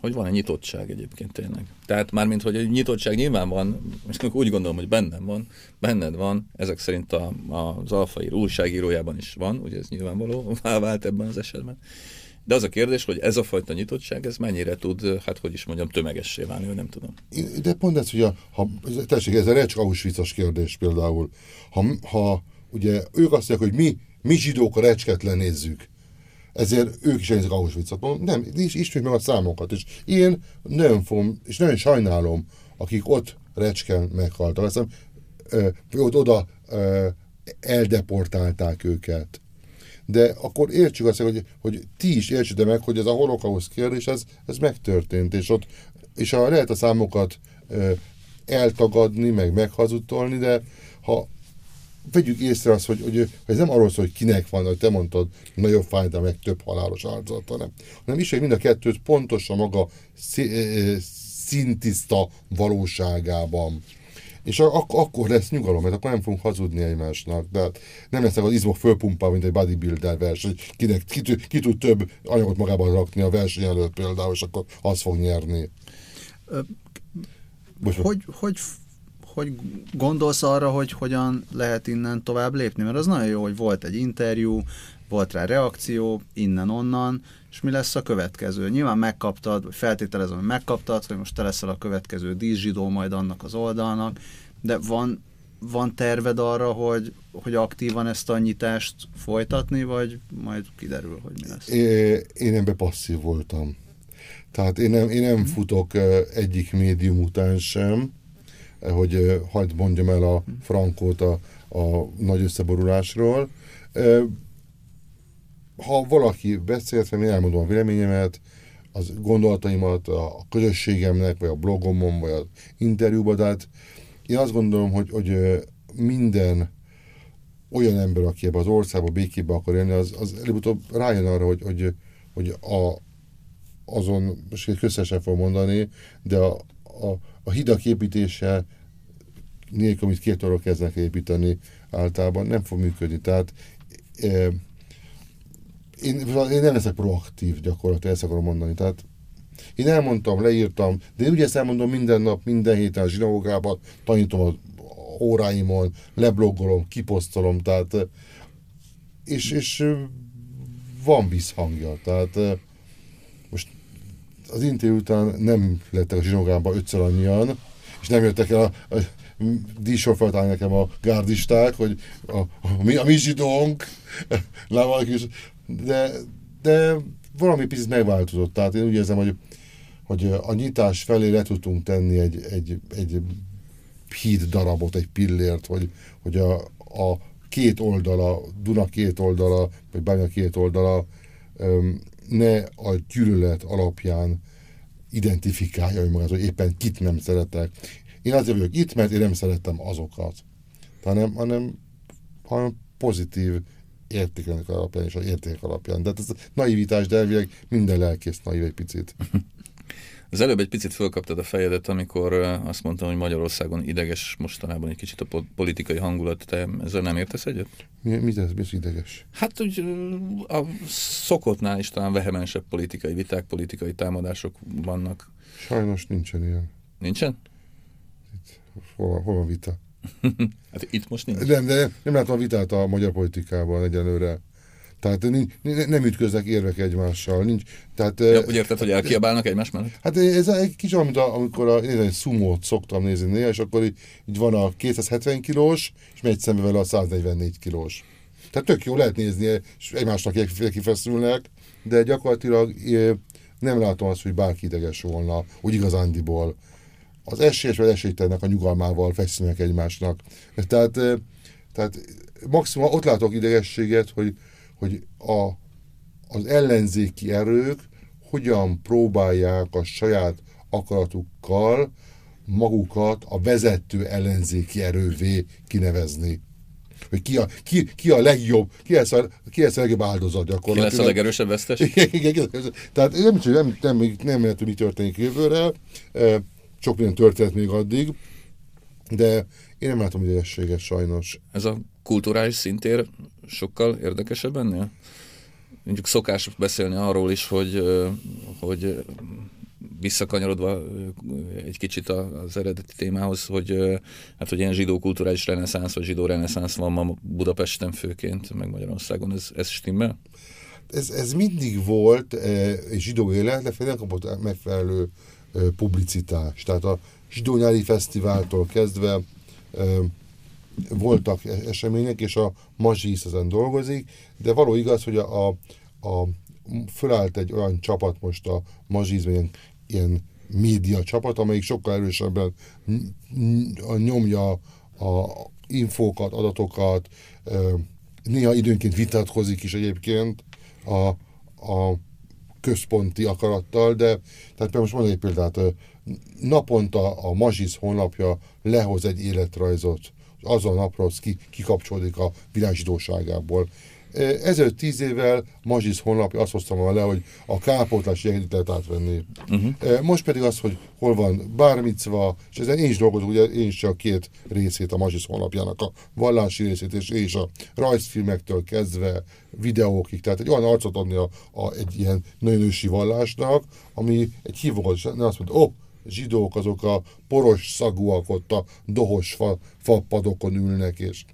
hogy van egy nyitottság egyébként tényleg. Tehát mármint, hogy egy nyitottság nyilván van, és úgy gondolom, hogy bennem van, benned van, ezek szerint a, az alfaír újságírójában is van, ugye ez nyilvánvaló, vált ebben az esetben. De az a kérdés, hogy ez a fajta nyitottság, ez mennyire tud, hát hogy is mondjam, tömegessé válni, nem tudom. De pont ez, hogy a, ha, tessék, ez a Recsk auschwitz kérdés például. Ha, ha ugye ők azt mondják, hogy mi, mi zsidók a recsket lenézzük, ezért ők is elnézik Auschwitzot. Nem, is ismerjük meg a számokat, és én nagyon fogom, és nagyon sajnálom, akik ott recsken meghaltak. Azt hiszem, ott oda ö, eldeportálták őket. De akkor értsük azt, hogy, hogy ti is értsétek meg, hogy ez a holokauszt kérdés, ez, ez megtörtént, és ott és a, lehet a számokat ö, eltagadni, meg meghazudtolni, de ha vegyük észre azt, hogy, hogy, hogy ez nem arról szól, hogy kinek van, hogy te mondtad, nagyobb fájdalom, meg több halálos áldozat, hanem, hanem is, hogy mind a kettőt pontosan maga szintiszta valóságában. És ak- akkor lesz nyugalom, mert akkor nem fogunk hazudni egymásnak. De nem lesznek az izmok fölpumpál, mint egy bodybuilder verseny. Kinek, ki, ki, tud több anyagot magában rakni a verseny előtt például, és akkor az fog nyerni. Most hogy, hogy, hogy gondolsz arra, hogy hogyan lehet innen tovább lépni? Mert az nagyon jó, hogy volt egy interjú, volt rá reakció, innen-onnan, és mi lesz a következő? Nyilván megkaptad, vagy feltételezem, hogy megkaptad, hogy most te leszel a következő díszsidó majd annak az oldalnak, de van, van terved arra, hogy, hogy aktívan ezt a nyitást folytatni, vagy majd kiderül, hogy mi lesz? Én ebben passzív voltam. Tehát én nem, én nem futok egyik médium után sem, hogy hagyd mondjam el a frankót a, a nagy összeborulásról. Ha valaki beszélt, én elmondom a véleményemet, az gondolataimat a közösségemnek, vagy a blogomon, vagy az interjúban, tehát én azt gondolom, hogy, hogy minden olyan ember, aki ebbe az országba békébe akar élni, az, az előbb-utóbb rájön arra, hogy, hogy, hogy a, azon, most közösen fog mondani, de a, a, a hidak építése nélkül, amit két orról kezdnek építeni általában, nem fog működni. Tehát e, én, én nem leszek proaktív gyakorlatilag, ezt akarom mondani. Tehát én elmondtam, leírtam, de én ugye ezt elmondom minden nap, minden héten a zsinagógában, tanítom a óráimon, lebloggolom, kiposztolom, tehát és, és van visszhangja, tehát most az interjú után nem lettek a zsinográmban ötször annyian, és nem jöttek el a, a díjsor nekem a gárdisták, hogy a, a, a, mi, a mi zsidónk, is, de, de valami picit megváltozott. Tehát én úgy érzem, hogy, hogy a nyitás felé le tudtunk tenni egy, egy, egy híd darabot, egy pillért, hogy, hogy a, a két oldala, Duna két oldala, vagy Bánya két oldala ne a gyűlölet alapján identifikálja magát, hogy éppen kit nem szeretek. Én azért vagyok itt, mert én nem szerettem azokat. Hanem, hanem, hanem pozitív értékelnek alapján és az érték alapján. De ez naivitás, de elvileg minden lelkész naív egy picit. Az előbb egy picit fölkaptad a fejedet, amikor azt mondtam, hogy Magyarországon ideges mostanában egy kicsit a politikai hangulat. Te ezzel nem értesz egyet? Mi, mi ez, mi ez ideges? Hát úgy a szokottnál is talán vehemensebb politikai viták, politikai támadások vannak. Sajnos nincsen ilyen. Nincsen? Itt, hol, hol van vita? hát itt most nincs. Nem, de nem látom a vitát a magyar politikában egyelőre. Tehát nem ütköznek érvek egymással. Nincs, tehát, ja, úgy érted, hogy elkiabálnak egymás mellett? Hát ez egy kicsit, mint a, amikor a, én egy szumót szoktam nézni néha, és akkor így, így van a 270 kilós, és megy szembe vele a 144 kilós. Tehát tök jó lehet nézni, és egymásnak kifeszülnek, de gyakorlatilag nem látom azt, hogy bárki ideges volna, úgy igazándiból. Az esélyes vagy esélytelnek a nyugalmával feszülnek egymásnak. Tehát, tehát maximum ott látok idegességet, hogy hogy a, az ellenzéki erők hogyan próbálják a saját akaratukkal magukat a vezető ellenzéki erővé kinevezni. Hogy ki a, ki, ki a legjobb, ki lesz a, ki lesz a legjobb áldozat gyakorlatilag. Ki lesz a legerősebb vesztes? Igen, igen, igen. Tehát nem, nem, nem, nem, nem lehet, hogy mi történik jövőre, sok minden történt még addig, de én nem látom ügyességet sajnos. Ez a kulturális szintér sokkal érdekesebb ennél? Mondjuk szokás beszélni arról is, hogy, hogy visszakanyarodva egy kicsit az eredeti témához, hogy, hát, hogy ilyen zsidó kulturális reneszánsz, vagy zsidó reneszánsz van ma Budapesten főként, meg Magyarországon. Ez, ez stimmel? Ez, ez mindig volt egy zsidó élet, de nem kapott megfelelő publicitás. Tehát a zsidó nyári fesztiváltól kezdve voltak események, és a Mazsisz ezen dolgozik, de való igaz, hogy a, a, a fölállt egy olyan csapat most a Mazsisz, ilyen, ilyen média csapat, amelyik sokkal erősebben nyomja a infókat, adatokat, néha időnként vitatkozik is egyébként a, a központi akarattal, de tehát most mondom egy példát, naponta a Mazsisz honlapja lehoz egy életrajzot, az a napról ki, kikapcsolódik a világzsidóságából. Ezelőtt tíz évvel Mazsisz honlapja azt hoztam volna le, hogy a kárpótlási engedélyt lehet átvenni. Uh-huh. Most pedig az, hogy hol van bármicva, és ezen én is dolgozok, ugye én is csak két részét a Mazsisz honlapjának, a vallási részét és, és a rajzfilmektől kezdve videókig, tehát egy olyan arcot adni a, a, egy ilyen nagyon ősi vallásnak, ami egy hívókat, ne azt mondta, oh, zsidók azok a poros szagúak ott a dohos fa, fapadokon ülnek, és,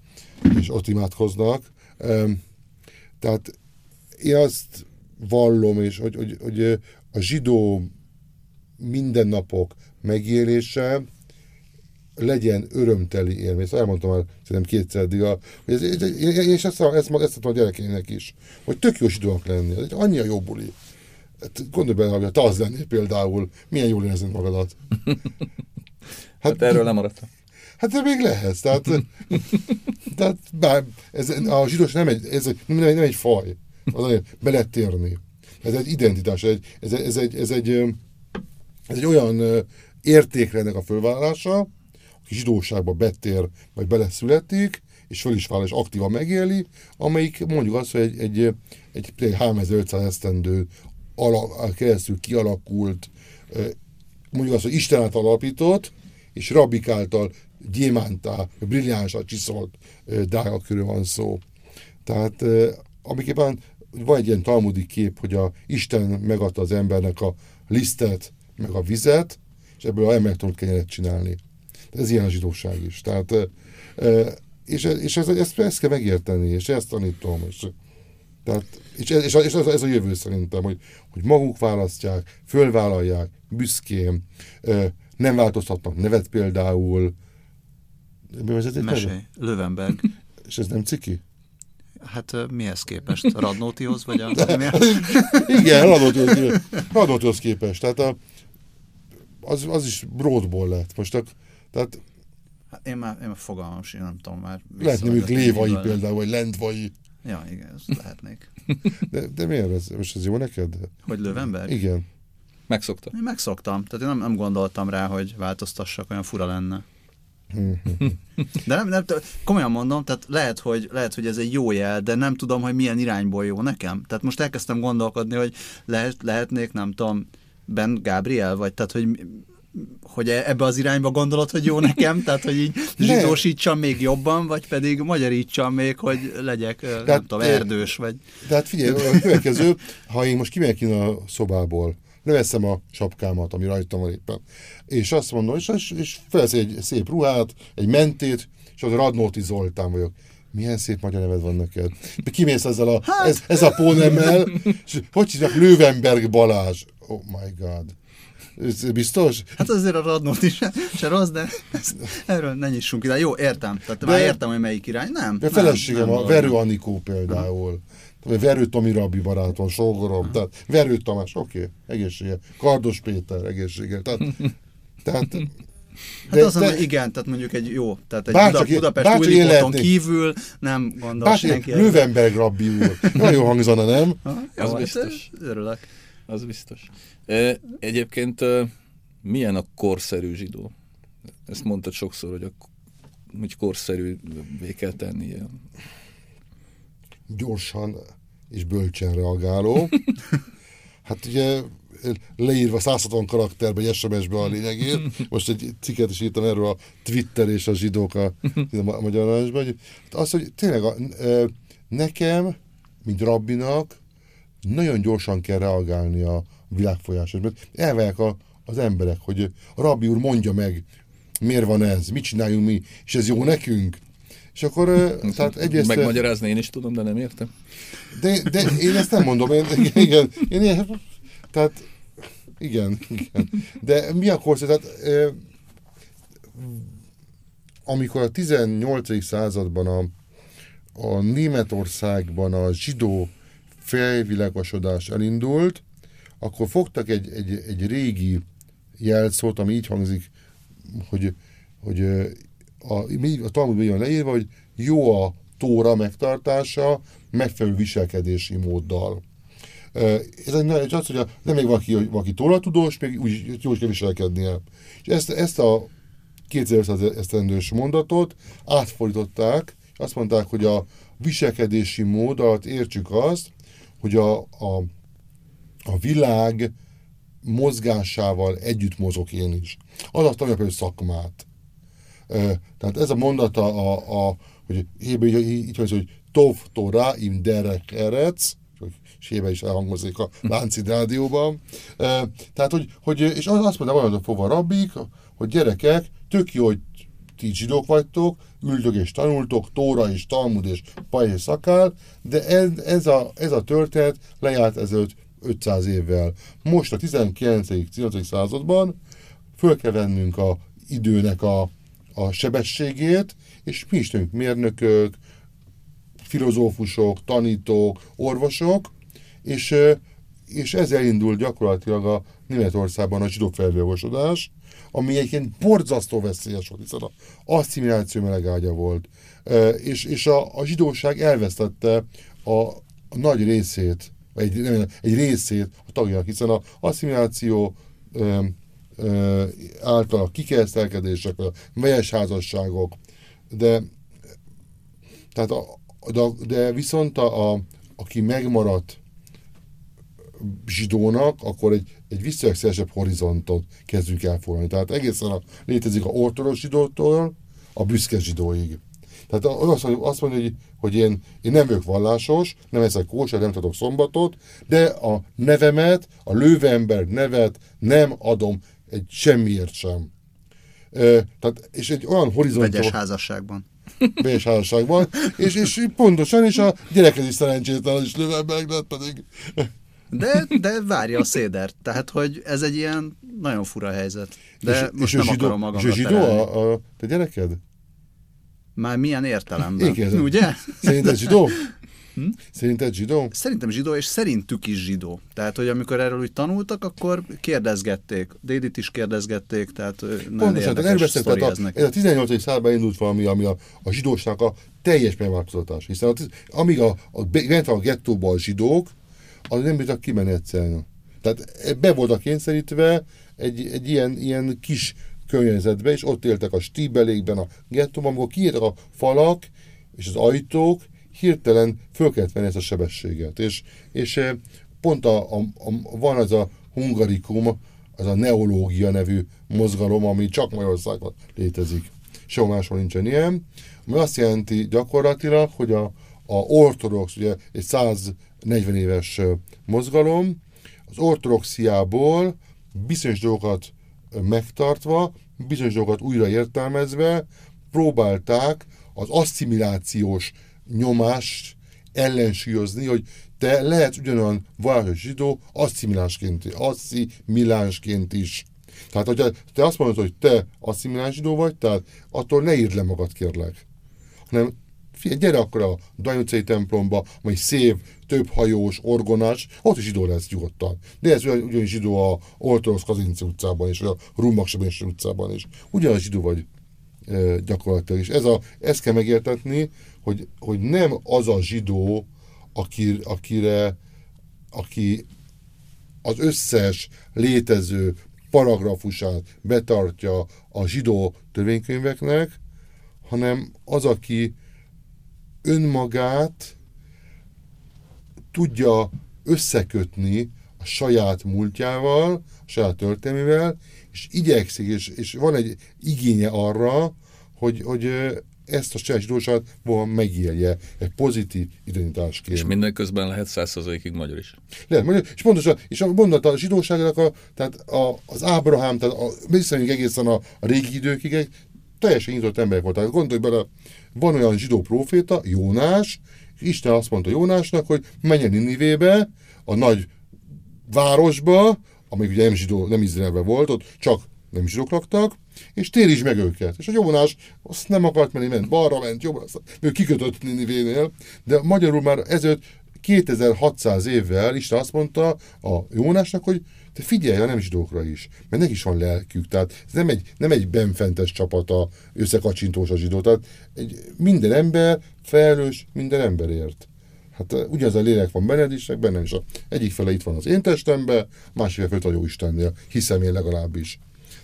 és ott imádkoznak. Um, tehát én azt vallom, és hogy, hogy, hogy a zsidó mindennapok megélése legyen örömteli élmény. Ezt elmondtam már szerintem kétszer a, hogy ez, és ezt, ezt, ezt mondtam a gyerekeinek is, hogy tök jó zsidóak lenni. Ez egy annyi a jó buli. Hát gondolj bele, hogy te az lennél például, milyen jól érzed magadat. Hát, hát erről nem maradtam. Hát de még lehetsz. Tehát, tehát bár ez, a zsidós nem egy, ez nem, nem egy faj. Az be lehet térni. Ez egy identitás, ez egy, ez, egy, ez, egy, ez, egy, ez egy olyan értékrendnek a fölvállalása, aki zsidóságba betér, vagy beleszületik, és föl is vállal, és aktívan megéli, amelyik mondjuk azt, hogy egy, egy, egy, egy 3500 esztendő ala, keresztül kialakult, mondjuk azt, hogy Isten által alapított, és rabik által gyémántá, brilliánsá csiszolt körül van szó. Tehát amikében van egy ilyen talmudi kép, hogy a Isten megadta az embernek a lisztet, meg a vizet, és ebből a ember tudott kenyeret csinálni. Ez ilyen a zsidóság is. Tehát, és, és ez, ezt, ezt kell megérteni, és ezt tanítom. És, tehát, és, ez, és ez, ez a jövő szerintem, hogy, hogy maguk választják, fölvállalják, büszkén, nem változtatnak nevet például. Mesélj, Lövenberg. És ez nem ciki? Hát mihez képest? Radnótihoz? Vagy a... Igen, Radnótihoz, Radnótihoz képest. Tehát a, az, az is bródból lett. Most a, tehát Hát én már, én már fogalmam sem, nem tudom már. Lehetne még lévai például, vagy lentvai. Ja, igen, ezt lehetnék. De, de miért ez? Most ez jó neked? Hogy Lövenberg? Igen. Megszoktam. Én megszoktam. Tehát én nem, nem gondoltam rá, hogy változtassak, olyan fura lenne. De nem, nem, komolyan mondom, tehát lehet hogy, lehet, hogy ez egy jó jel, de nem tudom, hogy milyen irányból jó nekem. Tehát most elkezdtem gondolkodni, hogy lehet, lehetnék, nem tudom, Ben Gabriel, vagy tehát, hogy hogy e- ebbe az irányba gondolod, hogy jó nekem, tehát hogy így zsidósítsam még jobban, vagy pedig magyarítsam még, hogy legyek, tehát, nem tudom, erdős, vagy... Tehát figyelj, a következő, ha én most kimegyek a szobából, leveszem a sapkámat, ami rajtam van éppen, és azt mondom, és, és, és felsz egy szép ruhát, egy mentét, és az Radnóti Zoltán vagyok. Milyen szép magyar neved van neked. Kimész ezzel a, hát. ez, ez a pónemmel, és hogy hívják Löwenberg Balázs. Oh my god. Ez biztos? Hát azért a Radnót is se rossz, de ezt, erről ne nyissunk ide. Jó, értem. Tehát de, már értem, hogy melyik irány. Nem. De feleségem, nem, a Verő Anikó például. Verő Tomi Rabbi barátom, sógorom. Tehát Verő Tamás, oké, okay, egészsége. Kardos Péter, egészsége. Tehát, tehát Hát de, azt mondom, igen, tehát mondjuk egy jó, tehát egy Buda, Budapest új kívül nem gondol bárcsak senki. Löwenberg rabbi úr. Nagyon hangzana, nem? Ha, jó, az hát biztos. Örülök. Az biztos. Egyébként milyen a korszerű zsidó? Ezt mondtad sokszor, hogy, a, hogy korszerűvé kell tennie. Gyorsan és bölcsen reagáló. hát ugye leírva 160 karakterbe, egy SMS-be a lényegét. Most egy cikket is írtam erről a Twitter és a zsidók a, a magyar hogy az, hogy tényleg a, nekem, mint rabbinak, nagyon gyorsan kell reagálni a világfolyásra. Mert elválják a, az emberek, hogy a rabbi úr mondja meg, miért van ez, mit csináljunk mi, és ez jó nekünk. És akkor, tehát egyrészt... Megmagyarázni én is tudom, de nem értem. De, de én ezt nem mondom, én, igen, én, én tehát igen, igen. De mi a korszak? Tehát, amikor a 18. században a, a Németországban a zsidó felvilágosodás elindult, akkor fogtak egy, egy, egy régi jelszót, ami így hangzik, hogy, hogy a, a Talmudban jön leírva, hogy jó a tóra megtartása megfelelő viselkedési móddal. Ez egy, az, hogy nem még valaki, valaki tóratudós, még úgy jó is kell viselkednie. És ezt, ezt a 2500 esztendős mondatot átfordították, azt mondták, hogy a viselkedési mód alatt értsük azt, hogy a, a, a világ mozgásával együtt mozog én is. Az azt tanulja például szakmát. Tehát ez a mondata, a, a, hogy hébe így, így, így hogy tov torá im derek erec, és hébe is elhangozik a Láncid rádióban. Tehát, hogy, hogy és az azt mondta, hogy fova rabbik, hogy gyerekek, tök jó, hogy ti zsidók vagytok, üldög és tanultok, Tóra és Talmud és Paj és Szakál, de ez, ez, a, ez a történet lejárt ezelőtt 500 évvel. Most a 19. században föl kell vennünk a időnek a, a sebességét, és mi is tűnünk mérnökök, filozófusok, tanítók, orvosok, és, és ezzel indult gyakorlatilag a Németországban a zsidó felvilágosodás, ami egyébként borzasztó veszélyes volt, hiszen a asszimiláció melegágya volt. És, és a, a zsidóság elvesztette a, a nagy részét, egy, nem, egy részét a tagjának, hiszen a asszimiláció által a kikeresztelkedések, a vegyes házasságok, de, tehát a, de, de viszont a, a, aki megmaradt zsidónak, akkor egy, egy visszajösszelsebb horizontot kezdünk el forrani. Tehát egészen a, létezik a ortodox zsidótól a büszke zsidóig. Tehát azt, azt mondja, hogy, hogy én, én nem vagyok vallásos, nem eszek kóser, nem tudok szombatot, de a nevemet, a Löwenberg nevet nem adom egy semmiért sem. E, tehát, és egy olyan horizont... Vegyes házasságban. Vegyes házasságban, és, és pontosan, és a gyereked is szerencsétlen, és Löwenberg lett pedig... De, de várja a szédert, tehát hogy ez egy ilyen nagyon fura helyzet. De és, most és nem zsidó, akarom magamra És zsidó a, a te gyereked? Már milyen értelemben? Kérdezem. Ugye? Szerinted zsidó? Hm? Szerinted zsidó? Szerintem zsidó, és szerintük is zsidó. Tehát, hogy amikor erről úgy tanultak, akkor kérdezgették. Dédit is kérdezgették, tehát Pontosan, tehát érdekes tehát a, ez a 18. században indult valami, ami a, a zsidósnak a teljes megváltoztatás. Hiszen a, amíg a, a, bent van a gettóban a zsidók, az nem bírtak kimenni egyszerűen. Tehát be voltak kényszerítve egy, egy ilyen, ilyen kis környezetbe, és ott éltek a stíbelékben, a gettóban, amikor kiértek a falak és az ajtók, hirtelen föl kellett venni ezt a sebességet. És, és eh, pont a, a, a, van az a hungarikum, az a neológia nevű mozgalom, ami csak Magyarországon létezik. Sehol máshol nincsen ilyen. Ami azt jelenti gyakorlatilag, hogy a, a ortodox, ugye egy 140 éves eh, mozgalom, az ortodoxiából bizonyos dolgokat eh, megtartva, bizonyos dolgokat újra próbálták az asszimilációs nyomást ellensúlyozni, hogy te lehetsz ugyanolyan vallásos zsidó asszimilánsként, asszimilánsként is. Tehát, hogyha te azt mondod, hogy te asszimiláns zsidó vagy, tehát attól ne írd le magad, kérlek. Hanem figyelj, gyere akkor a Danyucai templomba, majd szép, több hajós, orgonás, ott is zsidó lesz nyugodtan. De ez ugyan, ugyanis zsidó a Ortodox Kazinci utcában vagy a Rummaksebényső utcában is. Ugyanaz zsidó vagy gyakorlatilag. És ez a, ezt kell megértetni, hogy, hogy nem az a zsidó, aki, akire, aki az összes létező paragrafusát betartja a zsidó törvénykönyveknek, hanem az, aki önmagát tudja összekötni a saját múltjával, a saját történelmével, és igyekszik, és, és van egy igénye arra, hogy, hogy ezt a saját zsidóságot megélje egy pozitív identitásként. És mindenközben lehet százszerzalékig magyar is. Lehet, magyar, és pontosan, és a mondat a zsidóságnak a, tehát a, az Ábrahám, tehát a, visszamegyünk egészen a, a régi időkig, egy teljesen nyitott emberek voltak. Gondolj bele, van olyan zsidó proféta, Jónás, és Isten azt mondta Jónásnak, hogy menjen Ninivébe, a nagy városba, amíg ugye nem, zsidó, nem Izraelben volt, ott csak nem zsidók laktak, és téríts meg őket. És a Jónás azt nem akart menni, ment balra, ment jobbra, aztán ő kikötött Ninivénél, de magyarul már ezért 2600 évvel Isten azt mondta a Jónásnak, hogy te figyelj a nem zsidókra is, mert neki is van lelkük, tehát ez nem egy, nem egy benfentes csapata, összekacsintós a zsidó, tehát egy, minden ember felelős minden emberért. Hát ugyanaz a lélek van benned is, meg bennem is. Egyik fele itt van az én testemben, másik fele a jó Istennél, hiszem én legalábbis.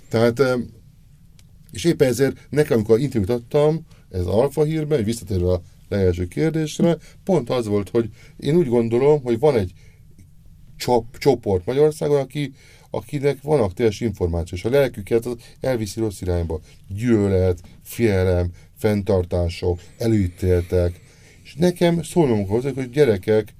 Tehát, és éppen ezért nekem, amikor interjút adtam, ez alfa hírben, visszatérve a legelső kérdésre, pont az volt, hogy én úgy gondolom, hogy van egy csop, csoport Magyarországon, aki, akinek van aktuális információ, és a lelküket az elviszi rossz irányba. Gyűlölet, félelem, fenntartások, előítéltek. És nekem szólnom hozzá, hogy gyerekek,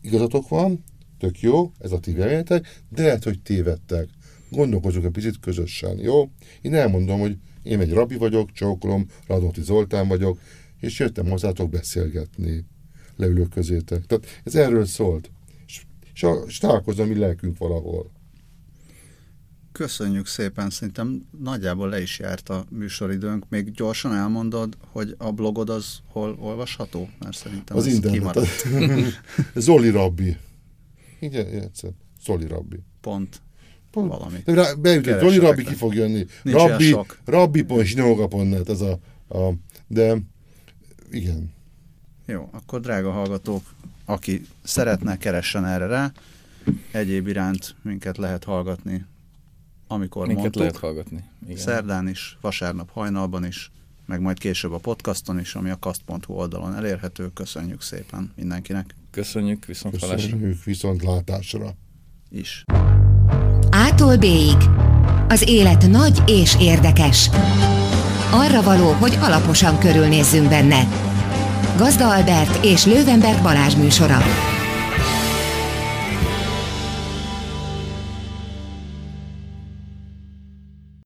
igazatok van, tök jó, ez a ti véleményetek, de lehet, hogy tévedtek. Gondolkozunk egy picit közösen, jó? Én elmondom, hogy én egy rabi vagyok, csókolom, Radnóti Zoltán vagyok, és jöttem hozzátok beszélgetni. Leülök közétek. Tehát ez erről szólt. És, és, és találkozom mi lelkünk valahol. Köszönjük szépen, szerintem nagyjából le is járt a műsoridőnk. Még gyorsan elmondod, hogy a blogod az hol olvasható? Mert szerintem az internet. Zoli Rabbi. Igen, egyszer. Zoli Rabbi. Pont. Pont. Valami. Beütött, Zoli Rabbi ki fog jönni. Nincs Rabbi, Rabbi.zsinóga.net ez a, a, de igen. Jó, akkor drága hallgatók, aki szeretne, keressen erre rá. Egyéb iránt minket lehet hallgatni amikor Minket mondtuk. lehet hallgatni. Igen. Szerdán is, vasárnap hajnalban is, meg majd később a podcaston is, ami a kast.hu oldalon elérhető. Köszönjük szépen mindenkinek. Köszönjük, viszont Köszönjük, viszontlátásra. Is. Ától b Az élet nagy és érdekes. Arra való, hogy alaposan körülnézzünk benne. Gazda Albert és Lővenberg Balázs műsora.